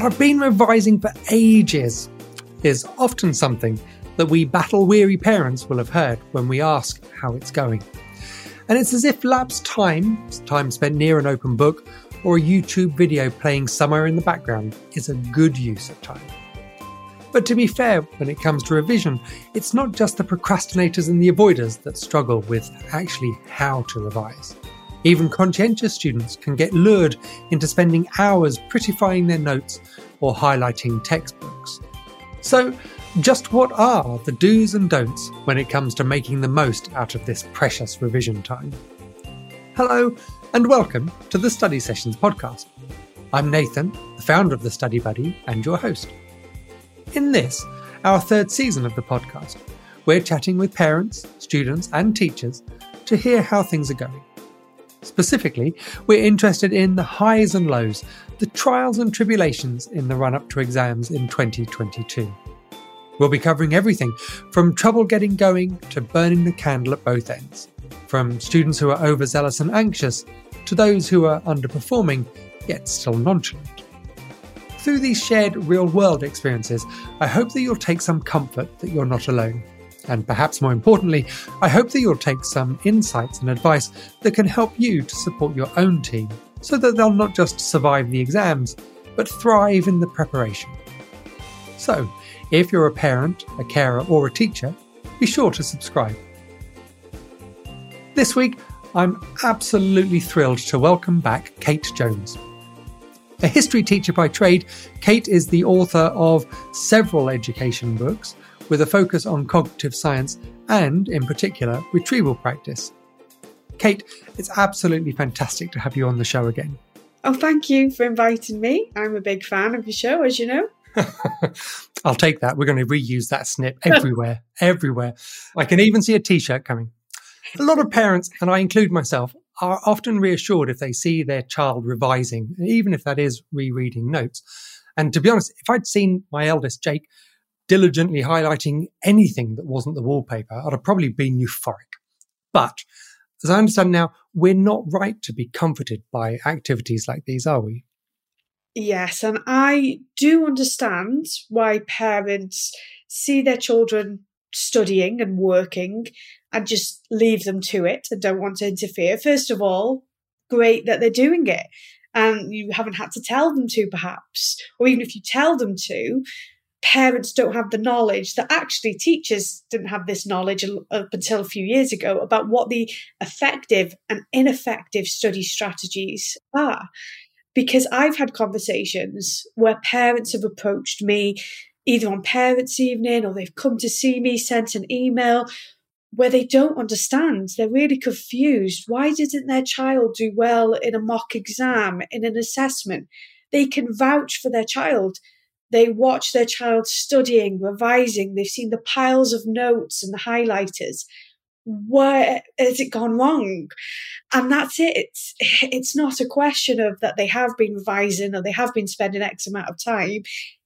but I've been revising for ages, is often something that we battle weary parents will have heard when we ask how it's going. And it's as if lapsed time, time spent near an open book, or a YouTube video playing somewhere in the background is a good use of time. But to be fair, when it comes to revision, it's not just the procrastinators and the avoiders that struggle with actually how to revise. Even conscientious students can get lured into spending hours prettifying their notes or highlighting textbooks. So, just what are the do's and don'ts when it comes to making the most out of this precious revision time? Hello, and welcome to the Study Sessions podcast. I'm Nathan, the founder of the Study Buddy, and your host. In this, our third season of the podcast, we're chatting with parents, students, and teachers to hear how things are going. Specifically, we're interested in the highs and lows, the trials and tribulations in the run up to exams in 2022. We'll be covering everything from trouble getting going to burning the candle at both ends, from students who are overzealous and anxious to those who are underperforming yet still nonchalant. Through these shared real world experiences, I hope that you'll take some comfort that you're not alone. And perhaps more importantly, I hope that you'll take some insights and advice that can help you to support your own team so that they'll not just survive the exams, but thrive in the preparation. So, if you're a parent, a carer, or a teacher, be sure to subscribe. This week, I'm absolutely thrilled to welcome back Kate Jones. A history teacher by trade, Kate is the author of several education books with a focus on cognitive science and, in particular, retrieval practice. Kate, it's absolutely fantastic to have you on the show again. Oh, thank you for inviting me. I'm a big fan of your show, as you know. I'll take that. We're going to reuse that snip everywhere, everywhere. I can even see a t shirt coming. A lot of parents, and I include myself, are often reassured if they see their child revising, even if that is rereading notes. And to be honest, if I'd seen my eldest, Jake, diligently highlighting anything that wasn't the wallpaper, I'd have probably been euphoric. But as I understand now, we're not right to be comforted by activities like these, are we? Yes, and I do understand why parents see their children studying and working and just leave them to it and don't want to interfere. First of all, great that they're doing it. And you haven't had to tell them to, perhaps. Or even if you tell them to, parents don't have the knowledge that actually teachers didn't have this knowledge up until a few years ago about what the effective and ineffective study strategies are because I've had conversations where parents have approached me either on parents' evening or they've come to see me, sent an email where they don't understand. They're really confused. Why didn't their child do well in a mock exam, in an assessment? They can vouch for their child. They watch their child studying, revising. They've seen the piles of notes and the highlighters where has it gone wrong? And that's it. It's, it's not a question of that they have been revising or they have been spending X amount of time.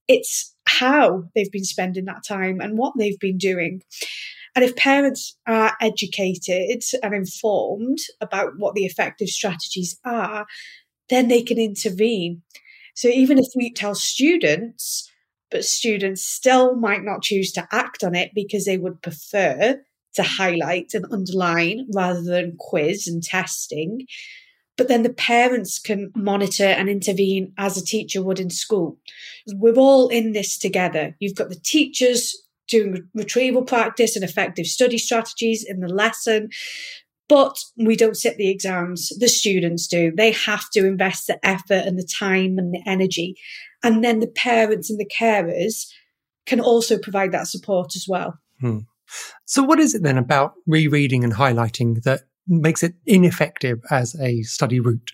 It's how they've been spending that time and what they've been doing. And if parents are educated and informed about what the effective strategies are, then they can intervene. So even if we tell students, but students still might not choose to act on it because they would prefer to highlight and underline rather than quiz and testing. But then the parents can monitor and intervene as a teacher would in school. We're all in this together. You've got the teachers doing retrieval practice and effective study strategies in the lesson. But we don't sit the exams. The students do. They have to invest the effort and the time and the energy. And then the parents and the carers can also provide that support as well. Hmm. So, what is it then about rereading and highlighting that makes it ineffective as a study route?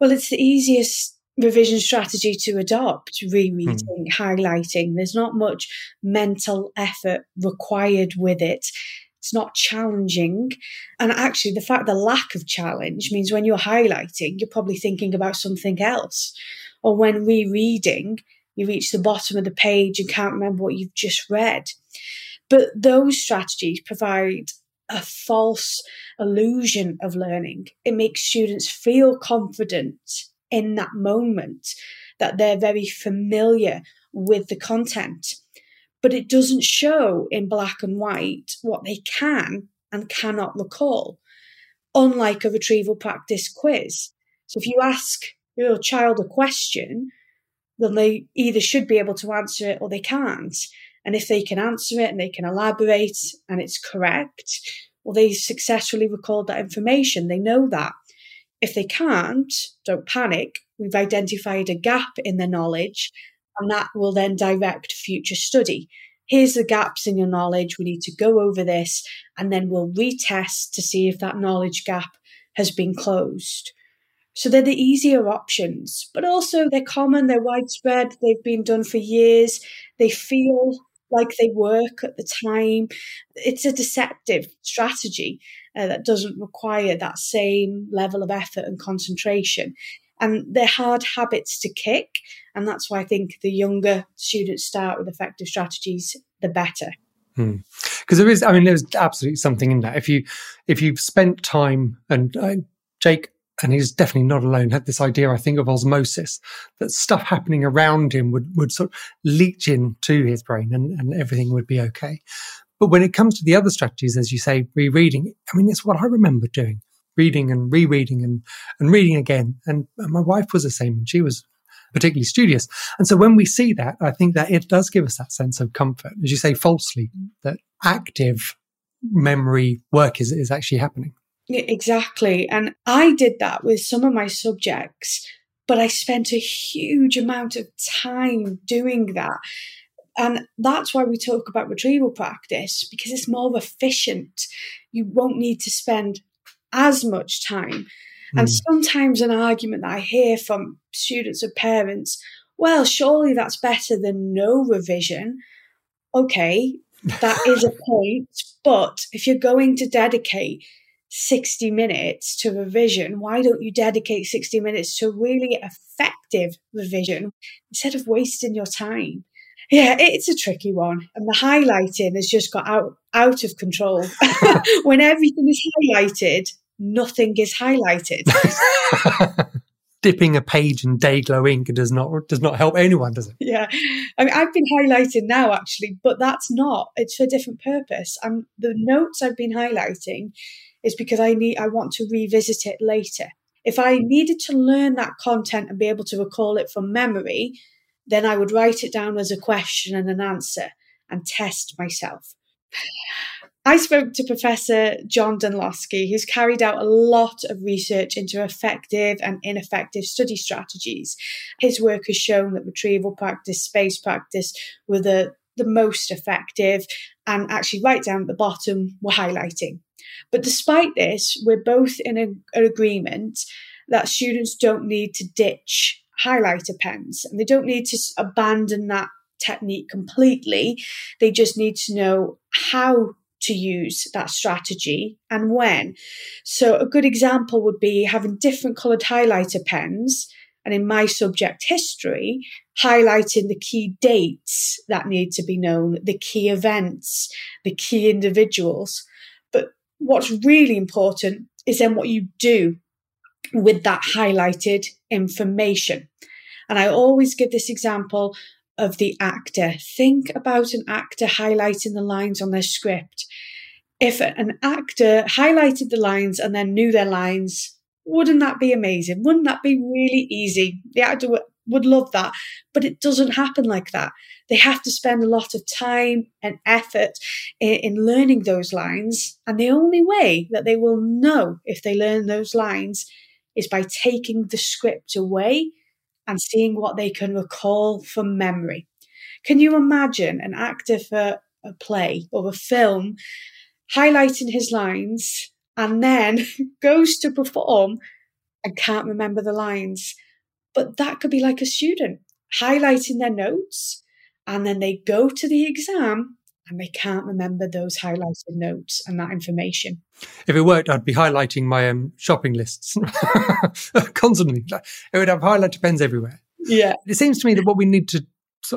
Well, it's the easiest revision strategy to adopt rereading, hmm. highlighting. There's not much mental effort required with it. It's not challenging. And actually, the fact the lack of challenge means when you're highlighting, you're probably thinking about something else. Or when rereading, you reach the bottom of the page and can't remember what you've just read. But those strategies provide a false illusion of learning. It makes students feel confident in that moment that they're very familiar with the content. But it doesn't show in black and white what they can and cannot recall, unlike a retrieval practice quiz. So if you ask your child a question, then they either should be able to answer it or they can't. And if they can answer it and they can elaborate and it's correct, well, they successfully recalled that information. They know that. If they can't, don't panic. We've identified a gap in their knowledge, and that will then direct future study. Here's the gaps in your knowledge. We need to go over this, and then we'll retest to see if that knowledge gap has been closed. So they're the easier options, but also they're common, they're widespread, they've been done for years, they feel like they work at the time. It's a deceptive strategy uh, that doesn't require that same level of effort and concentration. And they're hard habits to kick. And that's why I think the younger students start with effective strategies, the better. Because hmm. there is, I mean, there's absolutely something in that. If you, if you've spent time, and uh, Jake and he's definitely not alone, had this idea, I think, of osmosis, that stuff happening around him would, would sort of leach into his brain and, and everything would be okay. But when it comes to the other strategies, as you say, rereading, I mean, it's what I remember doing, reading and rereading and, and reading again. And, and my wife was the same and she was particularly studious. And so when we see that, I think that it does give us that sense of comfort, as you say, falsely, that active memory work is, is actually happening. Exactly. And I did that with some of my subjects, but I spent a huge amount of time doing that. And that's why we talk about retrieval practice because it's more efficient. You won't need to spend as much time. Mm. And hmm. sometimes an argument that I hear from students or parents, well, surely that's better than no revision. Okay, that is a point. But if you're going to dedicate 60 minutes to revision, why don't you dedicate 60 minutes to really effective revision instead of wasting your time? Yeah, it's a tricky one. And the highlighting has just got out, out of control. when everything is highlighted, nothing is highlighted. Dipping a page in day glow ink does not does not help anyone, does it? Yeah, I mean, I've been highlighting now actually, but that's not. It's for a different purpose. And the notes I've been highlighting is because I need I want to revisit it later. If I needed to learn that content and be able to recall it from memory, then I would write it down as a question and an answer and test myself. I spoke to Professor John Dunlosky, who's carried out a lot of research into effective and ineffective study strategies. His work has shown that retrieval practice, space practice were the, the most effective, and actually, right down at the bottom, were highlighting. But despite this, we're both in a, an agreement that students don't need to ditch highlighter pens and they don't need to abandon that technique completely. They just need to know how to use that strategy and when. So, a good example would be having different coloured highlighter pens. And in my subject history, highlighting the key dates that need to be known, the key events, the key individuals But what's really important is then what you do with that highlighted information. And I always give this example of the actor. Think about an actor highlighting the lines on their script. If an actor highlighted the lines and then knew their lines, wouldn't that be amazing? Wouldn't that be really easy? The actor would love that. But it doesn't happen like that. They have to spend a lot of time and effort in, in learning those lines. And the only way that they will know if they learn those lines is by taking the script away and seeing what they can recall from memory. Can you imagine an actor for a play or a film highlighting his lines and then goes to perform and can't remember the lines? But that could be like a student highlighting their notes and then they go to the exam and they can't remember those highlighted notes and that information. If it worked, I'd be highlighting my um, shopping lists constantly. It would have highlighter pens everywhere. Yeah. It seems to me that what we need to,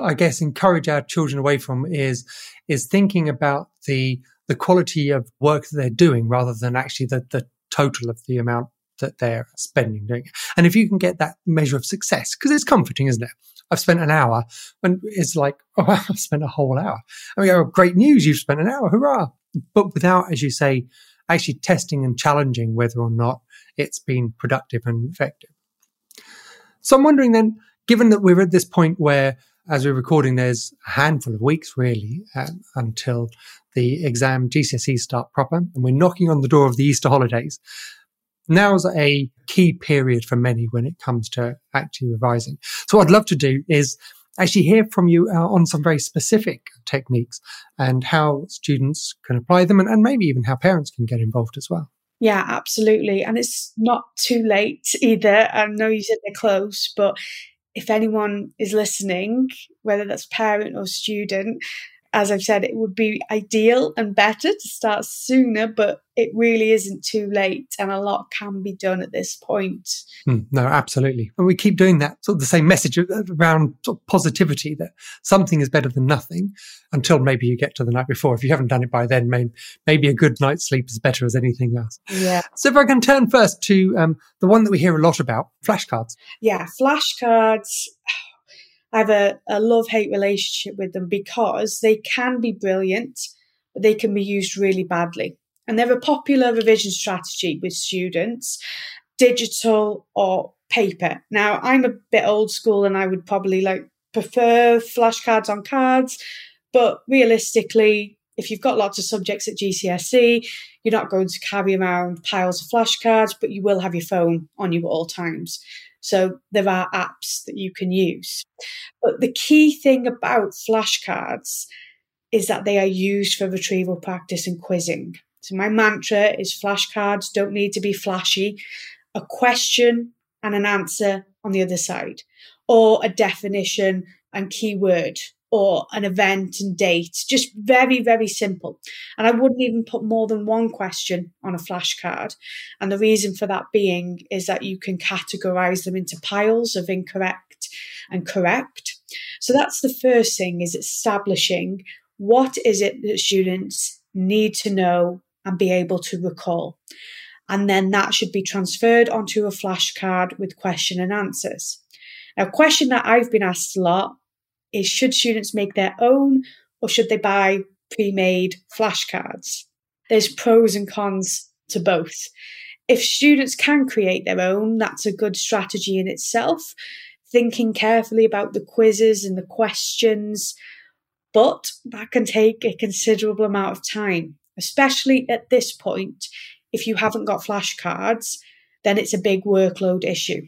I guess, encourage our children away from is is thinking about the the quality of work that they're doing rather than actually the, the total of the amount that they're spending doing it. And if you can get that measure of success, because it's comforting, isn't it? I've spent an hour and it's like, oh, I've spent a whole hour. I mean, oh, great news. You've spent an hour. Hurrah. But without, as you say, actually testing and challenging whether or not it's been productive and effective. So I'm wondering then, given that we're at this point where, as we're recording, there's a handful of weeks really um, until the exam GCSE start proper, and we're knocking on the door of the Easter holidays. Now's a key period for many when it comes to actually revising. So what I'd love to do is actually hear from you uh, on some very specific techniques and how students can apply them and, and maybe even how parents can get involved as well. Yeah, absolutely. And it's not too late either. I know you said they're close, but if anyone is listening, whether that's parent or student, as I've said, it would be ideal and better to start sooner, but it really isn't too late and a lot can be done at this point. Mm, no, absolutely. And we keep doing that sort of the same message around sort of positivity that something is better than nothing until maybe you get to the night before. If you haven't done it by then, maybe, maybe a good night's sleep is better as anything else. Yeah. So if I can turn first to um, the one that we hear a lot about, flashcards. Yeah, flashcards I have a, a love hate relationship with them because they can be brilliant, but they can be used really badly. And they're a popular revision strategy with students, digital or paper. Now, I'm a bit old school and I would probably like prefer flashcards on cards, but realistically, if you've got lots of subjects at GCSE, you're not going to carry around piles of flashcards, but you will have your phone on you at all times. So there are apps that you can use. But the key thing about flashcards is that they are used for retrieval practice and quizzing. So my mantra is flashcards don't need to be flashy. A question and an answer on the other side, or a definition and keyword or an event and date. Just very, very simple. And I wouldn't even put more than one question on a flashcard. And the reason for that being is that you can categorize them into piles of incorrect and correct. So that's the first thing is establishing what is it that students need to know and be able to recall. And then that should be transferred onto a flashcard with question and answers. Now, a question that I've been asked a lot is should students make their own or should they buy pre-made flashcards? There's pros and cons to both. If students can create their own, that's a good strategy in itself, thinking carefully about the quizzes and the questions, but that can take a considerable amount of time, especially at this point. If you haven't got flashcards, then it's a big workload issue.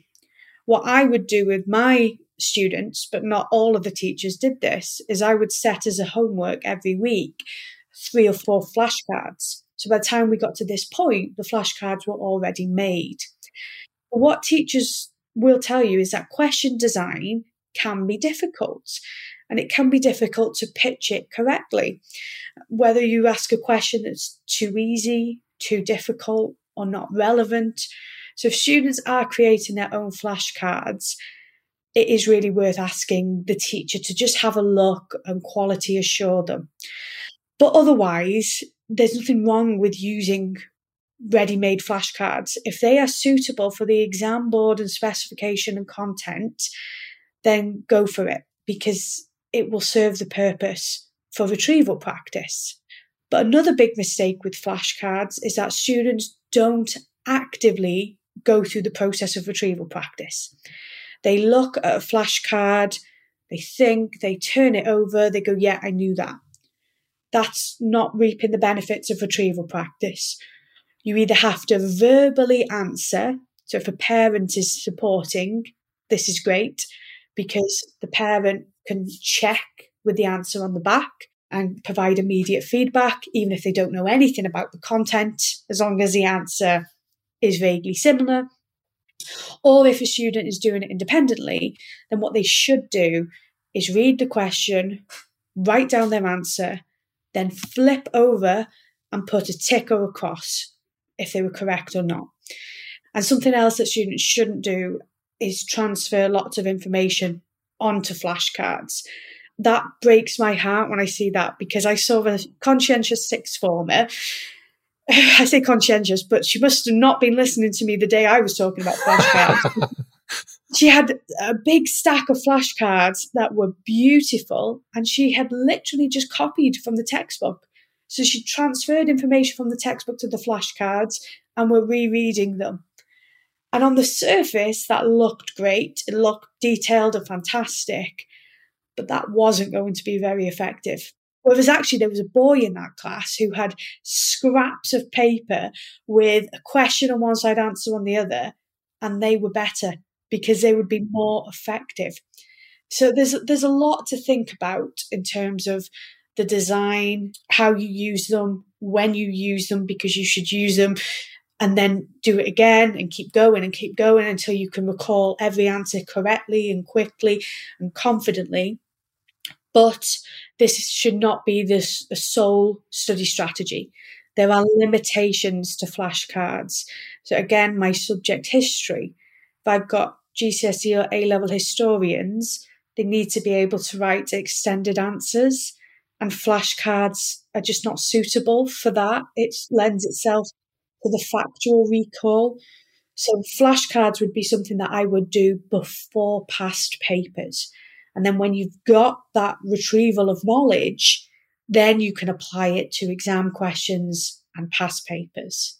What I would do with my students, but not all of the teachers did this, is I would set as a homework every week three or four flashcards. So by the time we got to this point, the flashcards were already made. What teachers will tell you is that question design can be difficult and it can be difficult to pitch it correctly. Whether you ask a question that's too easy, too difficult, or not relevant. So if students are creating their own flashcards, it is really worth asking the teacher to just have a look and quality assure them. But otherwise, there's nothing wrong with using ready made flashcards. If they are suitable for the exam board and specification and content, then go for it because it will serve the purpose for retrieval practice. But another big mistake with flashcards is that students don't actively go through the process of retrieval practice. They look at a flashcard, they think, they turn it over, they go, Yeah, I knew that. That's not reaping the benefits of retrieval practice. You either have to verbally answer. So if a parent is supporting, this is great because the parent can check with the answer on the back and provide immediate feedback, even if they don't know anything about the content, as long as the answer is vaguely similar. Or if a student is doing it independently, then what they should do is read the question, write down their answer, then flip over and put a tick or a cross if they were correct or not. And something else that students shouldn't do is transfer lots of information onto flashcards. That breaks my heart when I see that because I saw a conscientious sixth former I say conscientious, but she must have not been listening to me the day I was talking about flashcards. she had a big stack of flashcards that were beautiful, and she had literally just copied from the textbook. So she transferred information from the textbook to the flashcards and we're rereading them. And on the surface, that looked great. It looked detailed and fantastic, but that wasn't going to be very effective. Whereas actually, there was a boy in that class who had scraps of paper with a question on one side, answer on the other, and they were better because they would be more effective. So there's there's a lot to think about in terms of the design, how you use them, when you use them, because you should use them, and then do it again and keep going and keep going until you can recall every answer correctly and quickly and confidently. But this should not be a sole study strategy. There are limitations to flashcards. So again, my subject history. If I've got GCSE or A level historians, they need to be able to write extended answers and flashcards are just not suitable for that. It lends itself to the factual recall. So flashcards would be something that I would do before past papers. And then when you've got that retrieval of knowledge, then you can apply it to exam questions and past papers.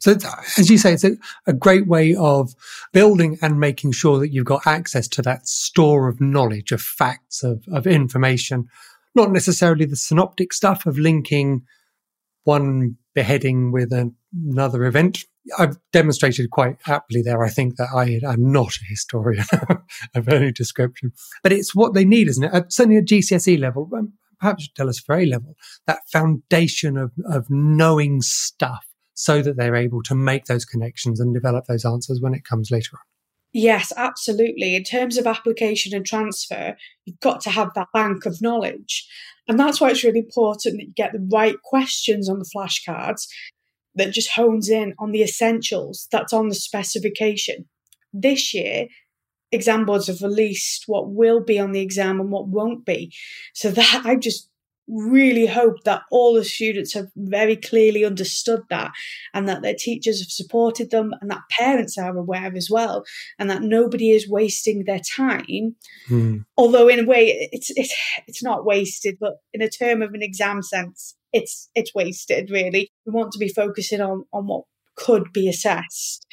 So, as you say, it's a, a, great way of building and making sure that you've got access to that store of knowledge, of facts, of, of information not necessarily the synoptic stuff of linking one beheading with another event. I've demonstrated quite aptly there, I think, that I am not a historian of any description. But it's what they need, isn't it? Certainly at GCSE level, um, perhaps tell us for A level, that foundation of, of knowing stuff so that they're able to make those connections and develop those answers when it comes later on. Yes, absolutely. In terms of application and transfer, you've got to have that bank of knowledge. And that's why it's really important that you get the right questions on the flashcards that just hones in on the essentials that's on the specification. This year, exam boards have released what will be on the exam and what won't be. So that I just really hope that all the students have very clearly understood that and that their teachers have supported them and that parents are aware as well and that nobody is wasting their time mm. although in a way it's it's it's not wasted but in a term of an exam sense it's it's wasted really we want to be focusing on on what could be assessed.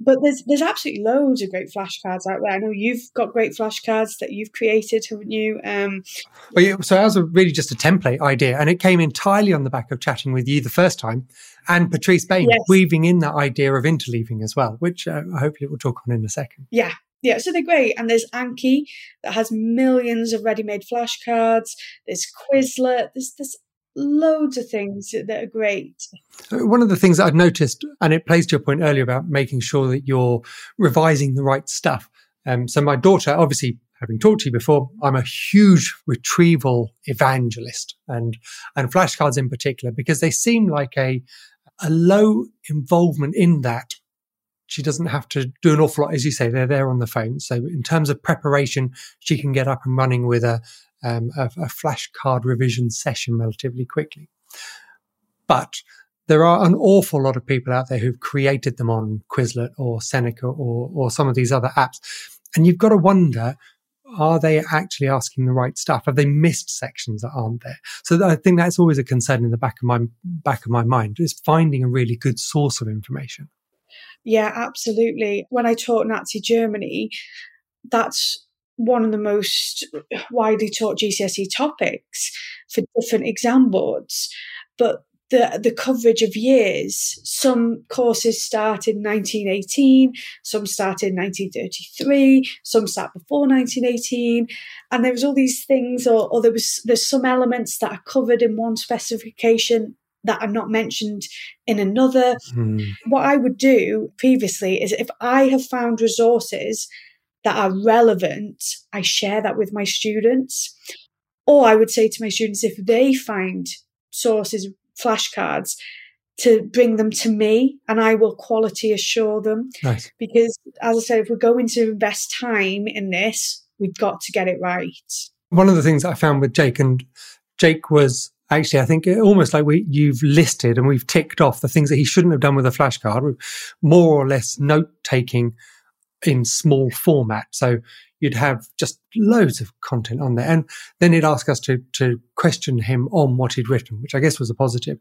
But there's there's absolutely loads of great flashcards out there. I know you've got great flashcards that you've created, haven't you? Um, well, yeah, so ours was really just a template idea, and it came entirely on the back of chatting with you the first time, and Patrice Bain yes. weaving in that idea of interleaving as well, which uh, hopefully we'll talk on in a second. Yeah, yeah, so they're great. And there's Anki that has millions of ready-made flashcards. There's Quizlet. There's there's loads of things that are great. One of the things that I've noticed, and it plays to your point earlier about making sure that you're revising the right stuff. Um, so my daughter, obviously, having talked to you before, I'm a huge retrieval evangelist and and flashcards in particular because they seem like a a low involvement in that. She doesn't have to do an awful lot, as you say. They're there on the phone. So in terms of preparation, she can get up and running with a um, a, a flashcard revision session relatively quickly. But there are an awful lot of people out there who've created them on Quizlet or Seneca or, or some of these other apps. And you've got to wonder, are they actually asking the right stuff? Have they missed sections that aren't there? So I think that's always a concern in the back of my back of my mind is finding a really good source of information. Yeah, absolutely. When I taught Nazi Germany, that's one of the most widely taught GCSE topics for different exam boards. But the, the coverage of years, some courses start in 1918, some start in 1933, some start before 1918. And there was all these things, or, or there was there's some elements that are covered in one specification that are not mentioned in another. Mm. What I would do previously is if I have found resources that are relevant, I share that with my students. Or I would say to my students, if they find sources, flashcards, to bring them to me and I will quality assure them. Nice. Because as I said, if we're going to invest time in this, we've got to get it right. One of the things I found with Jake, and Jake was actually, I think almost like we, you've listed and we've ticked off the things that he shouldn't have done with a flashcard, more or less note taking in small format. So you'd have just loads of content on there. And then he'd ask us to, to question him on what he'd written, which I guess was a positive.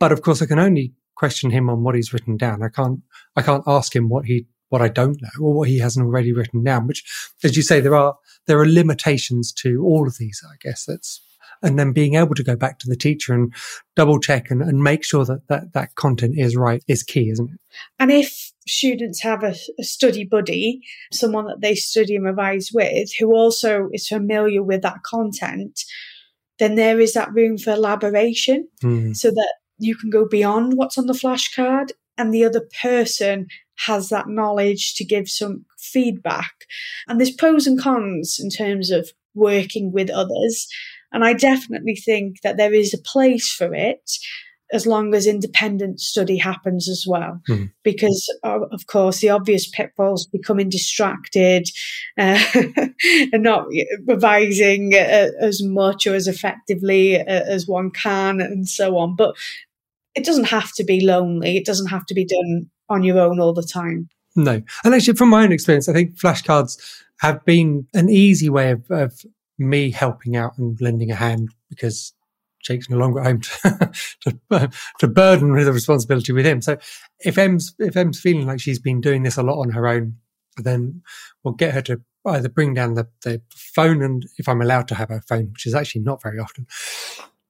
But of course, I can only question him on what he's written down. I can't, I can't ask him what he, what I don't know or what he hasn't already written down, which, as you say, there are, there are limitations to all of these, I guess. That's, and then being able to go back to the teacher and double check and, and make sure that, that that content is right is key, isn't it? And if students have a, a, study buddy, someone that they study and revise with, who also is familiar with that content, then there is that room for elaboration mm. so that you can go beyond what's on the flashcard and the other person has that knowledge to give some feedback. And there's pros and cons in terms of working with others. And I definitely think that there is a place for it as long as independent study happens as well. Mm. Because, of course, the obvious pitfalls becoming distracted uh, and not revising uh, as much or as effectively uh, as one can, and so on. But it doesn't have to be lonely, it doesn't have to be done on your own all the time. No. And actually, from my own experience, I think flashcards have been an easy way of, of me helping out and lending a hand because Jake's no longer at home to, to, to, burden with the responsibility with him. So if Em's, if Em's feeling like she's been doing this a lot on her own, then we'll get her to either bring down the, the phone and if I'm allowed to have her phone, which is actually not very often,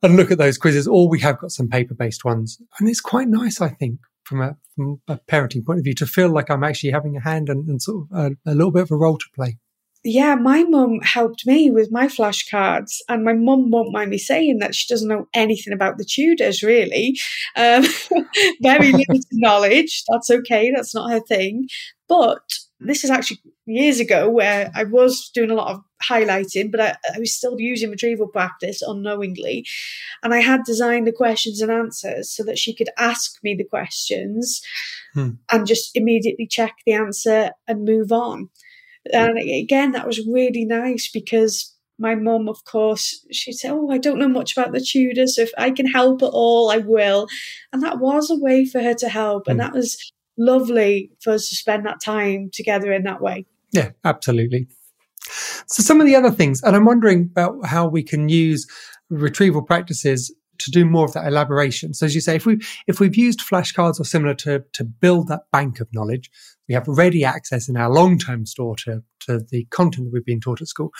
and look at those quizzes, or we have got some paper based ones. And it's quite nice, I think, from a, from a parenting point of view to feel like I'm actually having a hand and, and sort of a, a little bit of a role to play yeah, my mum helped me with my flashcards, and my mum won't mind me saying that she doesn't know anything about the Tudors, really. Um, very limited knowledge. That's okay, that's not her thing. But this is actually years ago where I was doing a lot of highlighting, but I, I, was still using retrieval practice unknowingly. And I had designed the questions and answers so that she could ask me the questions hmm. and just immediately check the answer and move on. And again, that was really nice because my mum, of course, she said, Oh, I don't know much about the Tudors. So if I can help at all, I will. And that was a way for her to help. And mm. that was lovely for us to spend that time together in that way. Yeah, absolutely. So, some of the other things, and I'm wondering about how we can use retrieval practices to do more of that elaboration. So as you say, if we if we've used flashcards or similar to to build that bank of knowledge, we have ready access in our long term store to to the content that we've been taught at school.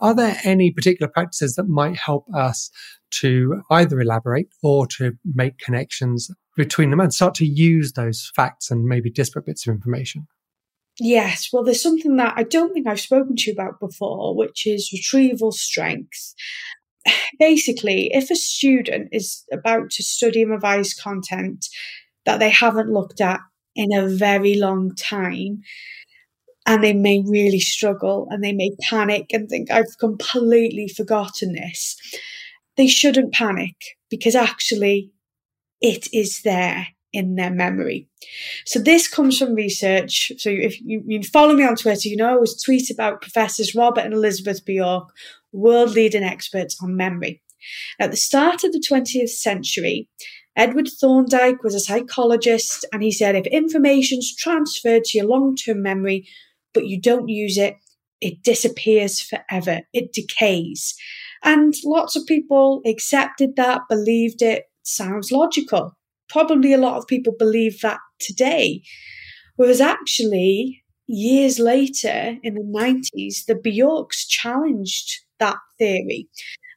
Are there any particular practices that might help us to either elaborate or to make connections between them and start to use those facts and maybe disparate bits of information? Yes, well, there's something that I don't think I've spoken to you about before, which is retrieval strength basically, if a student is about to study and revise content that they haven't looked at in a very long time, and they may really struggle and they may panic and think, I've completely forgotten this, they shouldn't panic because actually it is there in their memory. So this comes from research. So if you, you, follow me on Twitter, you know I always tweet about Professors Robert and Elizabeth Bjork, world leading experts on memory. At the start of the 20th century, Edward Thorndike was a psychologist and he said if information's transferred to your long-term memory but you don't use it, it disappears forever. It decays. And lots of people accepted that, believed it, sounds logical probably a lot of people believe that today. Whereas actually, years later in the 90s, the Bjorks challenged that theory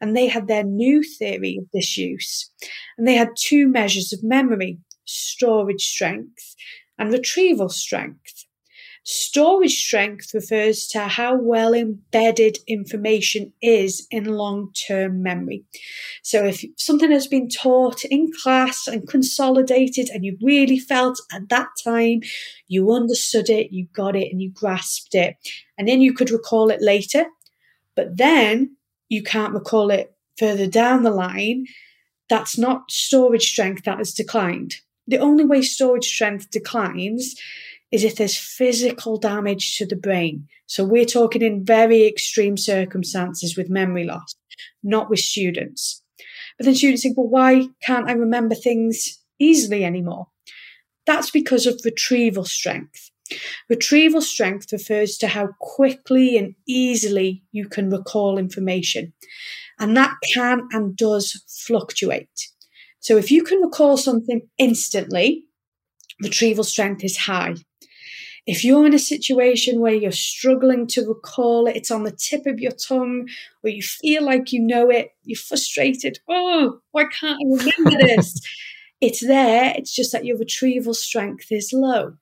and they had their new theory of disuse. And they had two measures of memory storage strength and retrieval strength. Storage strength refers to how well embedded information is in long term memory. So, if something has been taught in class and consolidated, and you really felt at that time you understood it, you got it, and you grasped it, and then you could recall it later, but then you can't recall it further down the line, that's not storage strength that has declined. The only way storage strength declines is if there's physical damage to the brain. So we're talking in very extreme circumstances with memory loss, not with students. But then students think, well, why can't I remember things easily anymore? That's because of retrieval strength. Retrieval strength refers to how quickly and easily you can recall information. And that can and does fluctuate. So if you can recall something instantly, retrieval strength is high. If you're in a situation where you're struggling to recall it, it's on the tip of your tongue, or you feel like you know it, you're frustrated. Oh, why can't I remember this? it's there, it's just that your retrieval strength is low.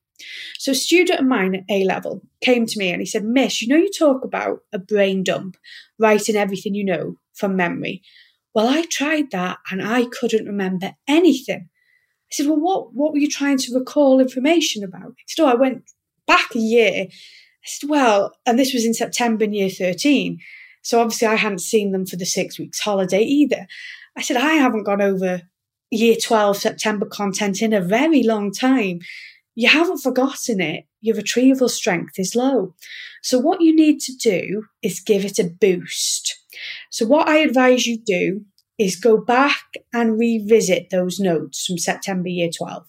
So, a student of mine at A level came to me and he said, Miss, you know, you talk about a brain dump, writing everything you know from memory. Well, I tried that and I couldn't remember anything. I said, Well, what, what were you trying to recall information about? He said, Oh, I went back a year. I said, Well, and this was in September in year 13. So obviously I hadn't seen them for the six weeks holiday either. I said, I haven't gone over year 12 September content in a very long time. You haven't forgotten it. Your retrieval strength is low. So what you need to do is give it a boost. So what I advise you do is go back and revisit those notes from September year 12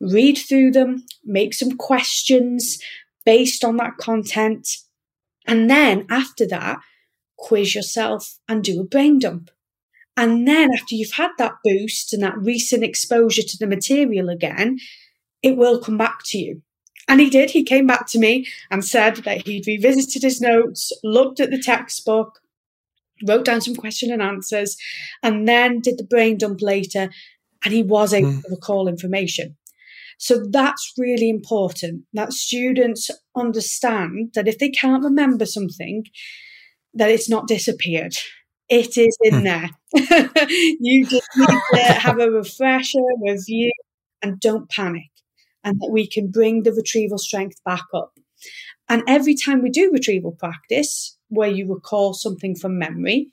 read through them, make some questions based on that content. And then after that, quiz yourself and do a brain dump. And then after you've had that boost and that recent exposure to the material again, it will come back to you. And he did. He came back to me and said that he'd revisited his notes, looked at the textbook, wrote down some question and answers, and then did the brain dump later. And he was able mm. to recall information. So that's really important that students understand that if they can't remember something, that it's not disappeared. It is in hmm. there. you just need to have a refresher, review, and don't panic. And that we can bring the retrieval strength back up. And every time we do retrieval practice, where you recall something from memory,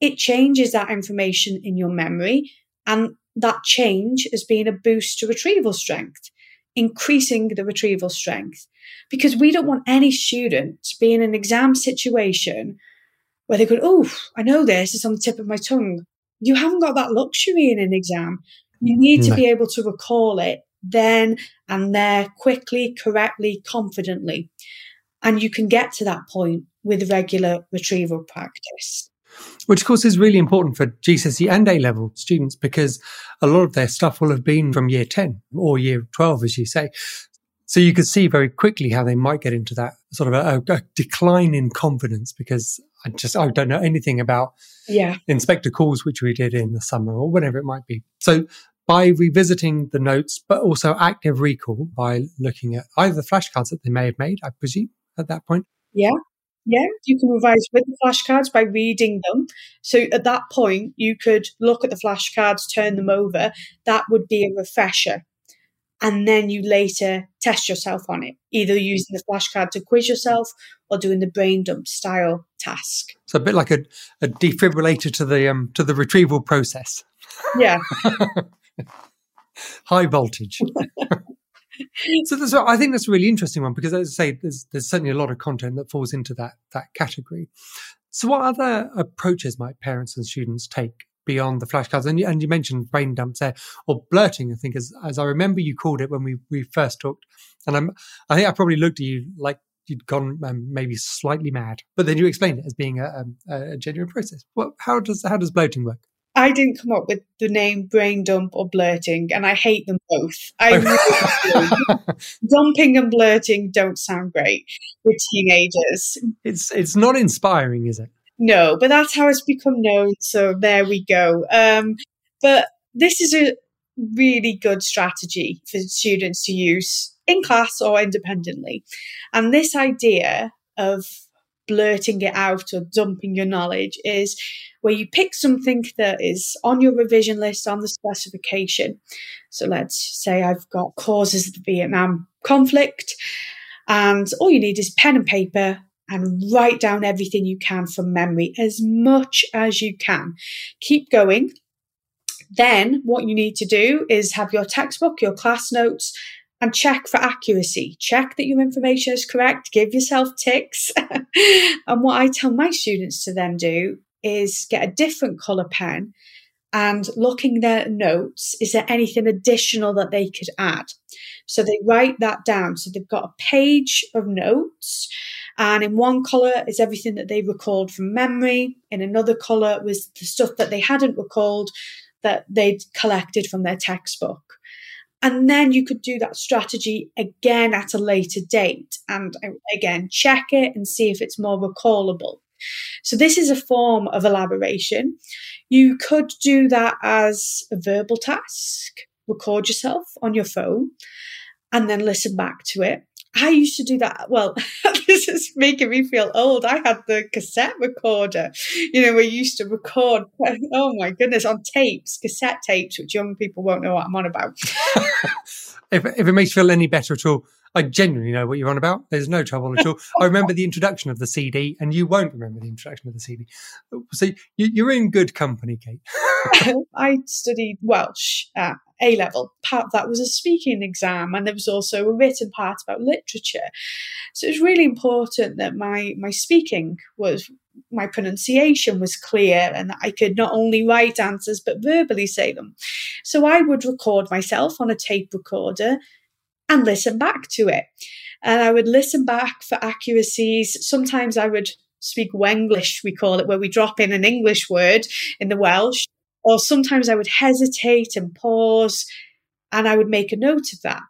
it changes that information in your memory and that change as being a boost to retrieval strength, increasing the retrieval strength. Because we don't want any student to be in an exam situation where they go, Oh, I know this, it's on the tip of my tongue. You haven't got that luxury in an exam. You need to be able to recall it then and there quickly, correctly, confidently. And you can get to that point with regular retrieval practice which of course is really important for GCSE and A level students because a lot of their stuff will have been from year 10 or year 12, as you say. So you could see very quickly how they might get into that sort of a, a decline in confidence because I just, I don't know anything about yeah. inspector calls, which we did in the summer or whatever it might be. So by revisiting the notes, but also active recall by looking at either the flashcards that they may have made, I presume, at that point. Yeah. Yeah, you can revise with the flashcards by reading them. So at that point, you could look at the flashcards, turn them over. That would be a refresher. And then you later test yourself on it, either using the flashcard to quiz yourself or doing the brain dump style task. So a bit like a, a defibrillator to the um, to the retrieval process. Yeah. High voltage. so, so I think that's a really interesting one because, as I say, there's there's certainly a lot of content that falls into that that category. So, what other approaches might parents and students take beyond the flashcards? And you, and you mentioned brain dumps there, or blurting. I think, as as I remember, you called it when we we first talked. And I'm I think I probably looked at you like you'd gone um, maybe slightly mad, but then you explained it as being a, a, a genuine process. Well, how does how does blurting work? I didn't come up with the name brain dump or blurting, and I hate them both. I really Dumping and blurting don't sound great with teenagers. It's it's not inspiring, is it? No, but that's how it's become known. So there we go. Um, but this is a really good strategy for students to use in class or independently. And this idea of blurting it out or dumping your knowledge is where you pick something that is on your revision list on the specification. So let's say I've got causes of the Vietnam conflict, and all you need is pen and paper and write down everything you can from memory as much as you can. Keep going. Then, what you need to do is have your textbook, your class notes, and check for accuracy. Check that your information is correct. Give yourself ticks. and what I tell my students to then do is get a different colour pen and looking their notes, is there anything additional that they could add? So they write that down. So they've got a page of notes, and in one colour is everything that they recalled from memory. In another colour was the stuff that they hadn't recalled that they'd collected from their textbook. And then you could do that strategy again at a later date and again check it and see if it's more recallable. So, this is a form of elaboration. You could do that as a verbal task, record yourself on your phone, and then listen back to it. I used to do that. Well, this is making me feel old. I had the cassette recorder. You know, we used to record, oh my goodness, on tapes, cassette tapes, which young people won't know what I'm on about. if, if it makes you feel any better at all, I genuinely know what you're on about. There's no trouble at all. I remember the introduction of the CD, and you won't remember the introduction of the CD. So you, are in good company, Kate. I studied Welsh at A level. Part of that was a speaking exam, and there was also a written part about literature. So it was really important that my my speaking was my pronunciation was clear and that I could not only write answers but verbally say them. So I would record myself on a tape recorder and listen back to it. And I would listen back for accuracies. Sometimes I would speak Wenglish, we call it, where we drop in an English word in the Welsh. Or sometimes I would hesitate and pause and I would make a note of that.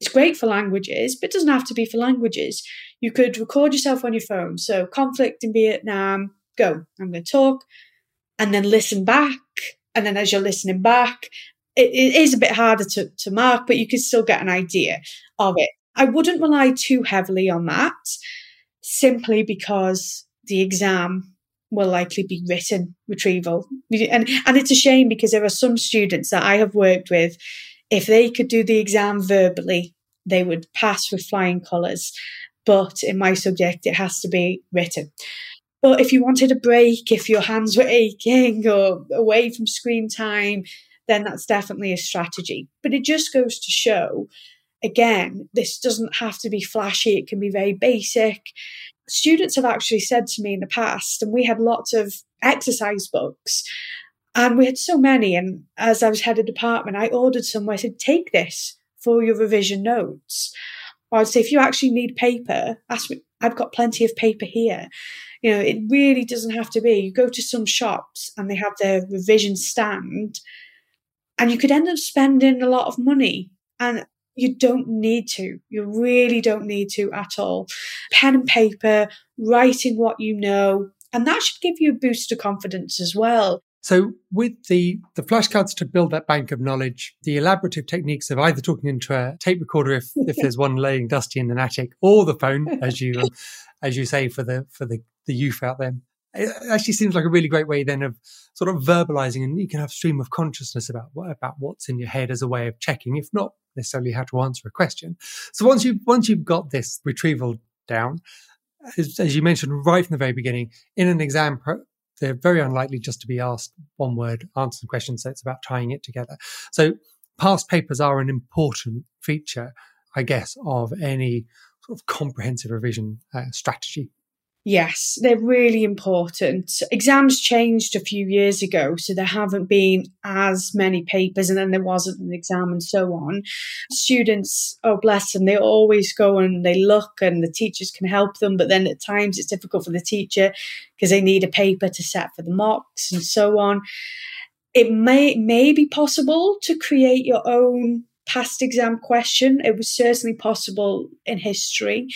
It's great for languages, but it doesn't have to be for languages. You could record yourself on your phone. So, conflict in Vietnam, go. I'm going to talk and then listen back. And then as you're listening back, it, it is a bit harder to, to mark, but you can still get an idea of it. I wouldn't rely too heavily on that simply because the exam will likely be written retrieval. And, and it's a shame because there are some students that I have worked with, if they could do the exam verbally, they would pass with flying colours. But in my subject, it has to be written. But if you wanted a break, if your hands were aching or away from screen time, then that's definitely a strategy. But it just goes to show again, this doesn't have to be flashy, it can be very basic. Students have actually said to me in the past, and we had lots of exercise books, and we had so many. And as I was head of department, I ordered some I said, take this for your revision notes. Or I'd say, if you actually need paper, ask me. I've got plenty of paper here. You know, it really doesn't have to be. You go to some shops and they have their revision stand and you could end up spending a lot of money. And you don't need to. You really don't need to at all. Pen and paper, writing what you know, and that should give you a boost of confidence as well. So with the, the flashcards to build that bank of knowledge, the elaborative techniques of either talking into a tape recorder if, if there's one laying dusty in an attic or the phone, as you, as you say for the, for the, the youth out there, it actually seems like a really great way then of sort of verbalizing and you can have stream of consciousness about about what's in your head as a way of checking if not necessarily how to answer a question. So once you once you've got this retrieval down as, as you mentioned right from the very beginning in an exam they're very unlikely just to be asked one word answer the question so it's about tying it together. So past papers are an important feature i guess of any sort of comprehensive revision uh, strategy Yes, they're really important. Exams changed a few years ago, so there haven't been as many papers, and then there wasn't an exam and so on. Students, oh bless them, they always go and they look, and the teachers can help them, but then at times it's difficult for the teacher because they need a paper to set for the mocks and so on. It may may be possible to create your own past exam question. It was certainly possible in history.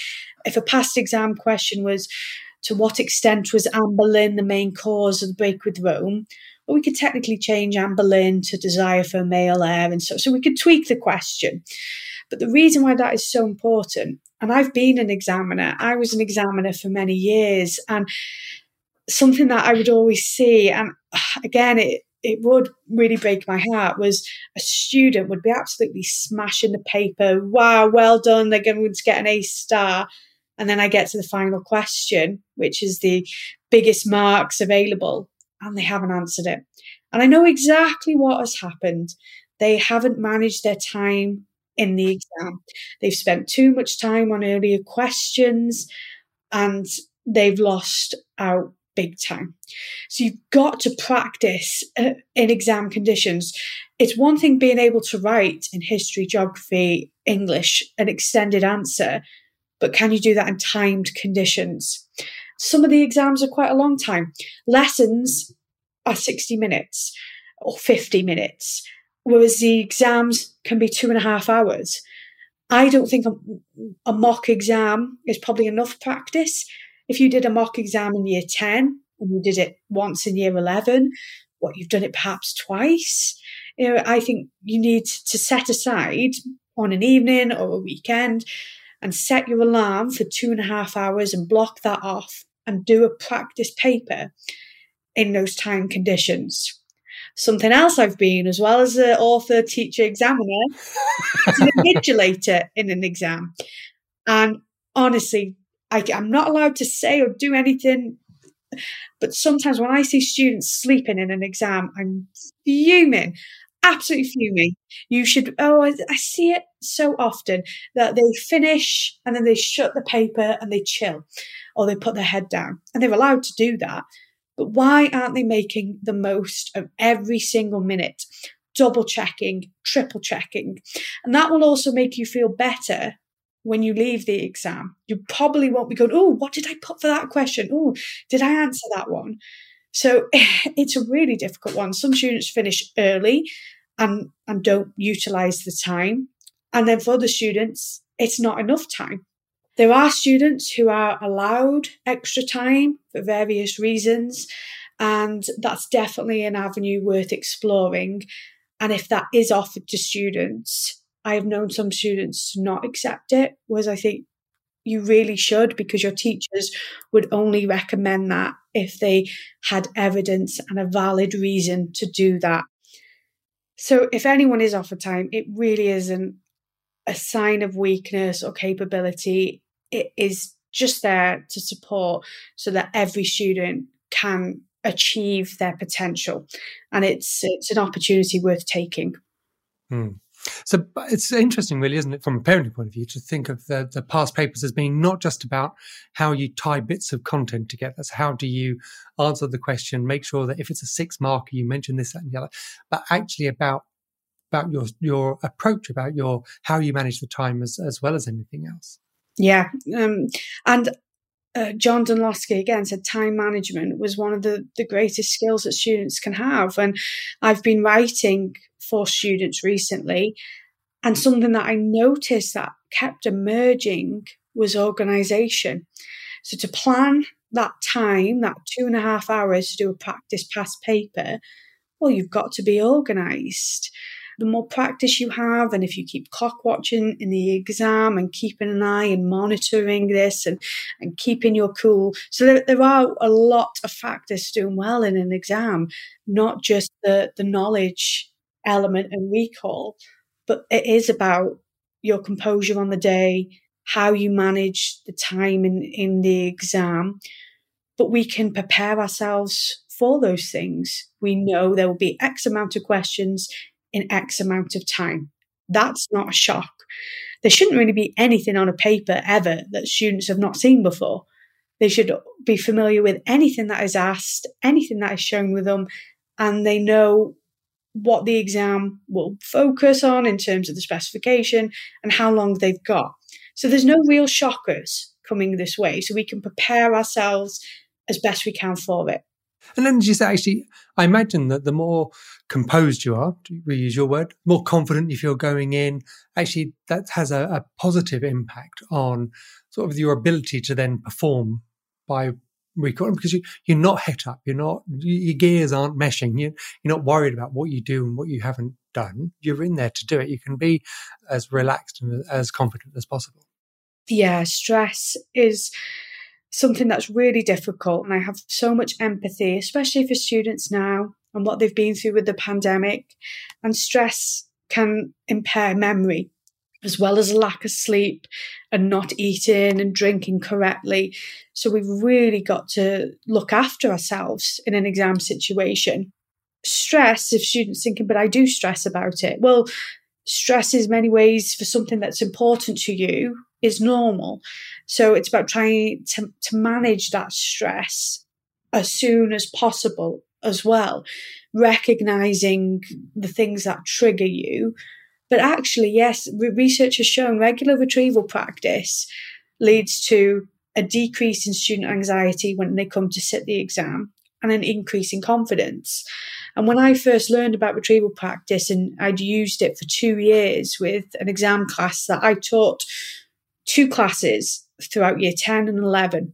If a past exam question was, to what extent was Anne Boleyn the main cause of the break with Rome? Well, we could technically change Anne Boleyn to desire for a male heir and so, so we could tweak the question. But the reason why that is so important, and I've been an examiner, I was an examiner for many years, and something that I would always see, and again, it, it would really break my heart was a student would be absolutely smashing the paper. Wow, well done. They're going to get an A star. And then I get to the final question, which is the biggest marks available, and they haven't answered it. And I know exactly what has happened. They haven't managed their time in the exam. They've spent too much time on earlier questions and they've lost out big time. So you've got to practice uh, in exam conditions. It's one thing being able to write in history, geography, English, an extended answer, but can you do that in timed conditions? Some of the exams are quite a long time. Lessons are 60 minutes or 50 minutes, whereas the exams can be two and a half hours. I don't think a, a mock exam is probably enough practice. If you did a mock exam in year 10 and you did it once in year 11, what you've done it perhaps twice. You know, I think you need to set aside on an evening or a weekend and set your alarm for two and a half hours and block that off and do a practice paper in those time conditions. Something else I've been, as well as an author, teacher, examiner, is an invigilator in an exam. And honestly, I, I'm not allowed to say or do anything. But sometimes when I see students sleeping in an exam, I'm fuming, absolutely fuming. You should, oh, I, I see it so often that they finish and then they shut the paper and they chill or they put their head down. And they're allowed to do that. But why aren't they making the most of every single minute? Double checking, triple checking. And that will also make you feel better when you leave the exam. You probably won't be going, oh, what did I put for that question? Oh, did I answer that one? So it's a really difficult one. Some students finish early and, and don't utilize the time. And then for other students, it's not enough time. There are students who are allowed extra time for various reasons, and that's definitely an avenue worth exploring. And if that is offered to students, I have known some students to not accept it, whereas I think you really should because your teachers would only recommend that if they had evidence and a valid reason to do that. So if anyone is offered time, it really isn't a sign of weakness or capability. It is just there to support so that every student can achieve their potential. And it's it's an opportunity worth taking. Hmm. So it's interesting, really, isn't it, from a parenting point of view, to think of the, the past papers as being not just about how you tie bits of content together. So how do you answer the question, make sure that if it's a six marker, you mention this, that, and the other, but actually about about your your approach, about your how you manage the time as as well as anything else. Yeah, um, and uh, John Dunlosky again said time management was one of the, the greatest skills that students can have. And I've been writing for students recently, and something that I noticed that kept emerging was organization. So to plan that time, that two and a half hours to do a practice past paper, well, you've got to be organized the more practice you have, and if you keep clock watching in the exam and keeping an eye and monitoring this and, and keeping your cool. So there, there are a lot of factors doing well in an exam, not just the, the knowledge element and recall, but it is about your composure on the day, how you manage the time in, in the exam. But we can prepare ourselves for those things. We know there will be X amount of questions in X amount of time. That's not a shock. There shouldn't really be anything on a paper ever that students have not seen before. They should be familiar with anything that is asked, anything that is shown with them, and they know what the exam will focus on in terms of the specification and how long they've got. So there's no real shockers coming this way. So we can prepare ourselves as best we can for it. And then just actually, I imagine that the more composed you are, to reuse your word, more confident you feel going in, actually that has a, a positive impact on sort of your ability to then perform by recording because you, you're not het up, you're not, your gears aren't meshing, you, you're not worried about what you do and what you haven't done. You're in there to do it. You can be as relaxed and as confident as possible. Yeah, stress is something that's really difficult. And I have so much empathy, especially for students now and what they've been through with the pandemic. And stress can impair memory as well as lack of sleep and not eating and drinking correctly. So we've really got to look after ourselves in an exam situation. Stress, if students thinking, but I do stress about it. Well, stress is many ways for something that's important to you is normal. So it's about trying to, to manage that stress as soon as possible as well, recognizing the things that trigger you. But actually, yes, research has shown regular retrieval practice leads to a decrease in student anxiety when they come to sit the exam and an increase in confidence. And when I first learned about retrieval practice and I'd used it for two years with an exam class that I taught two classes throughout year 10 and 11.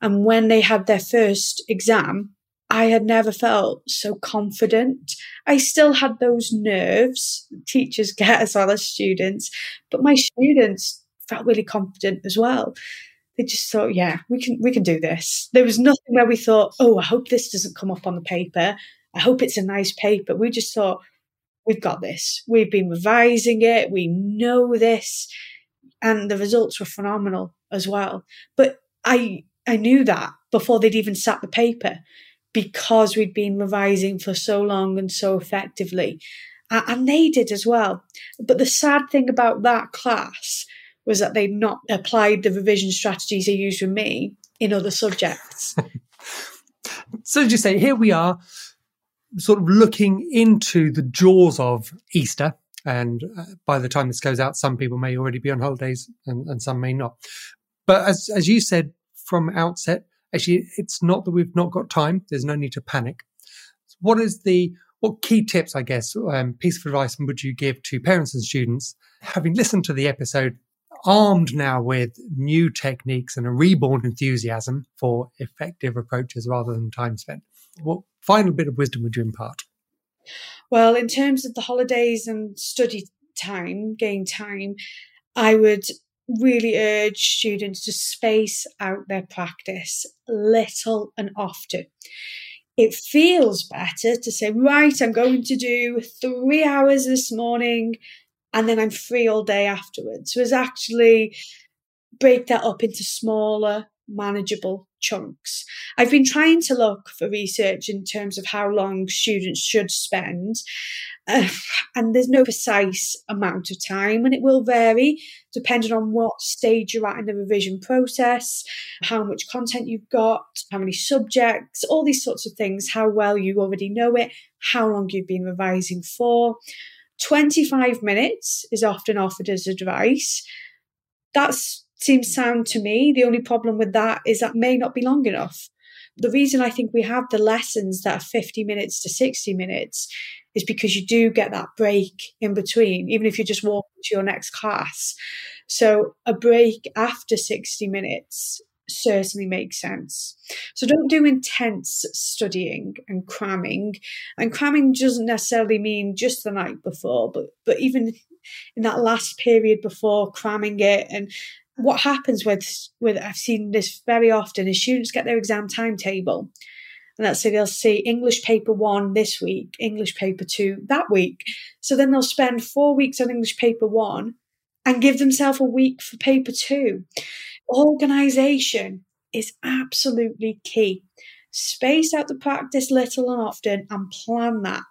And when they had their first exam, I had never felt so confident. I still had those nerves teachers get as well as students, but my students felt really confident as well they just thought, yeah, we can we can do this. There was nothing where we thought, oh, I hope this doesn't come up on the paper. I hope it's a nice paper. We just thought, we've got this. We've been revising it. We know this, and the results were phenomenal as well. But I I knew that before they'd even sat the paper because we'd been revising for so long and so effectively. And they did as well. But the sad thing about that class was that they'd not applied the revision strategies they used with me in other subjects. so, as you say, here we are, sort of looking into the jaws of Easter. And uh, by the time this goes out, some people may already be on holidays and, and some may not. But as, as you said from outset, actually, it's not that we've not got time. There's no need to panic. What is the what key tips, I guess, um, piece of advice would you give to parents and students, having listened to the episode armed now with new techniques and a reborn enthusiasm for effective approaches rather than time spent. What final bit of wisdom would you impart? Well, in terms of the holidays and study time, gain time, I would really urge students to space out their practice little and often. It feels better to say, right, I'm going to do three hours this morning and then I'm free all day afterwards. So, Was actually break that up into smaller, manageable chunks. I've been trying to look for research in terms of how long students should spend, uh, and there's no precise amount of time, and it will vary depending on what stage you're at in the revision process, how much content you've got, how many subjects, all these sorts of things, how well you already know it, how long you've been revising for. 25 minutes is often offered as advice. That seems sound to me. The only problem with that is that may not be long enough. The reason I think we have the lessons that are 50 minutes to 60 minutes is because you do get that break in between, even if you're just walk to your next class. So a break after 60 minutes certainly makes sense. So don't do intense studying and cramming. And cramming doesn't necessarily mean just the night before, but but even in that last period before cramming it and what happens with with I've seen this very often is students get their exam timetable and that's so they'll see English paper one this week, English paper two that week. So then they'll spend four weeks on English paper one and give themselves a week for paper two. Organization is absolutely key. Space out the practice little and often and plan that.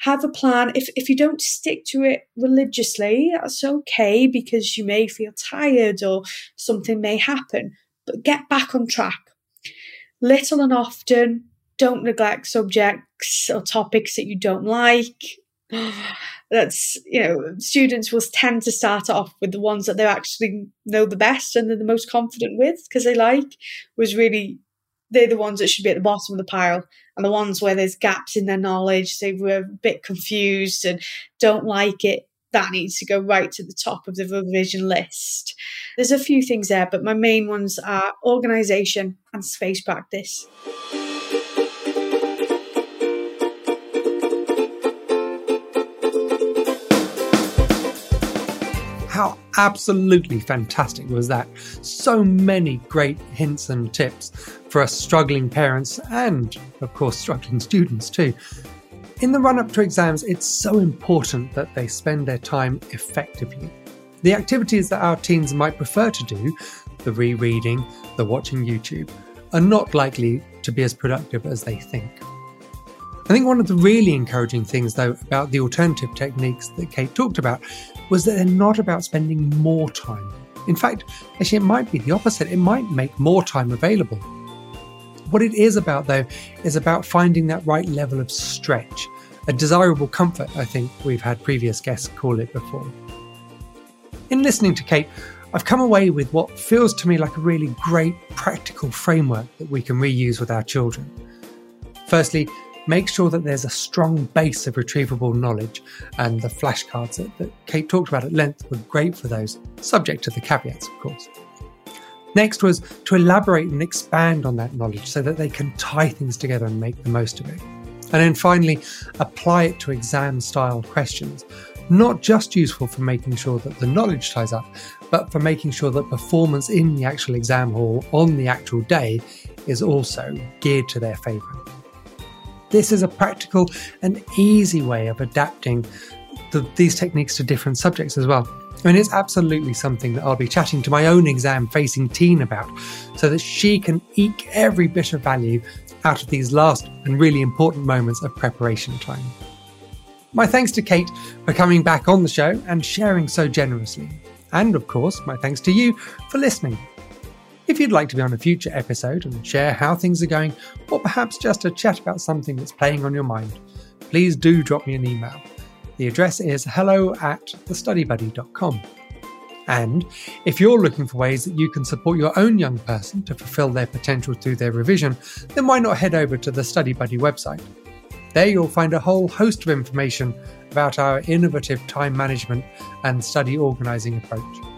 Have a plan. If, if you don't stick to it religiously, that's okay because you may feel tired or something may happen, but get back on track. Little and often, don't neglect subjects or topics that you don't like. That's you know students will tend to start off with the ones that they actually know the best and they're the most confident with because they like was really they're the ones that should be at the bottom of the pile and the ones where there's gaps in their knowledge they were a bit confused and don't like it that needs to go right to the top of the revision list. There's a few things there but my main ones are organization and space practice How absolutely fantastic was that? So many great hints and tips for us struggling parents and, of course, struggling students too. In the run up to exams, it's so important that they spend their time effectively. The activities that our teens might prefer to do, the rereading, the watching YouTube, are not likely to be as productive as they think. I think one of the really encouraging things, though, about the alternative techniques that Kate talked about was that they're not about spending more time. In fact, actually, it might be the opposite. It might make more time available. What it is about, though, is about finding that right level of stretch, a desirable comfort, I think we've had previous guests call it before. In listening to Kate, I've come away with what feels to me like a really great practical framework that we can reuse with our children. Firstly, make sure that there's a strong base of retrievable knowledge, and the flashcards that, that Kate talked about at length were great for those, subject to the caveats, of course. Next was to elaborate and expand on that knowledge so that they can tie things together and make the most of it. And then finally, apply it to exam style questions. Not just useful for making sure that the knowledge ties up, but for making sure that performance in the actual exam hall on the actual day is also geared to their favour. This is a practical and easy way of adapting the, these techniques to different subjects as well. And it's absolutely something that I'll be chatting to my own exam facing teen about so that she can eke every bit of value out of these last and really important moments of preparation time. My thanks to Kate for coming back on the show and sharing so generously. And of course, my thanks to you for listening. If you'd like to be on a future episode and share how things are going, or perhaps just a chat about something that's playing on your mind, please do drop me an email. The address is hello at thestudybuddy.com. And if you're looking for ways that you can support your own young person to fulfill their potential through their revision, then why not head over to the Study Buddy website? There you'll find a whole host of information about our innovative time management and study organising approach.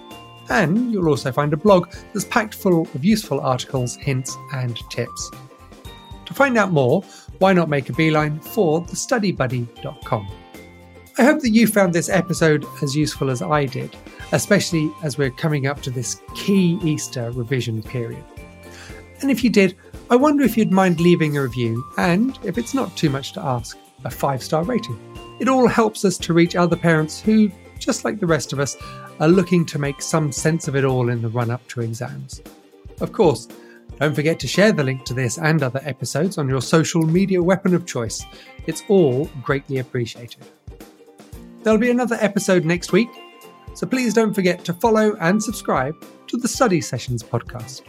And you'll also find a blog that's packed full of useful articles, hints, and tips. To find out more, why not make a beeline for thestudybuddy.com? I hope that you found this episode as useful as I did, especially as we're coming up to this key Easter revision period. And if you did, I wonder if you'd mind leaving a review and, if it's not too much to ask, a five star rating. It all helps us to reach other parents who, just like the rest of us, are looking to make some sense of it all in the run up to exams. Of course, don't forget to share the link to this and other episodes on your social media weapon of choice. It's all greatly appreciated. There'll be another episode next week, so please don't forget to follow and subscribe to the Study Sessions podcast.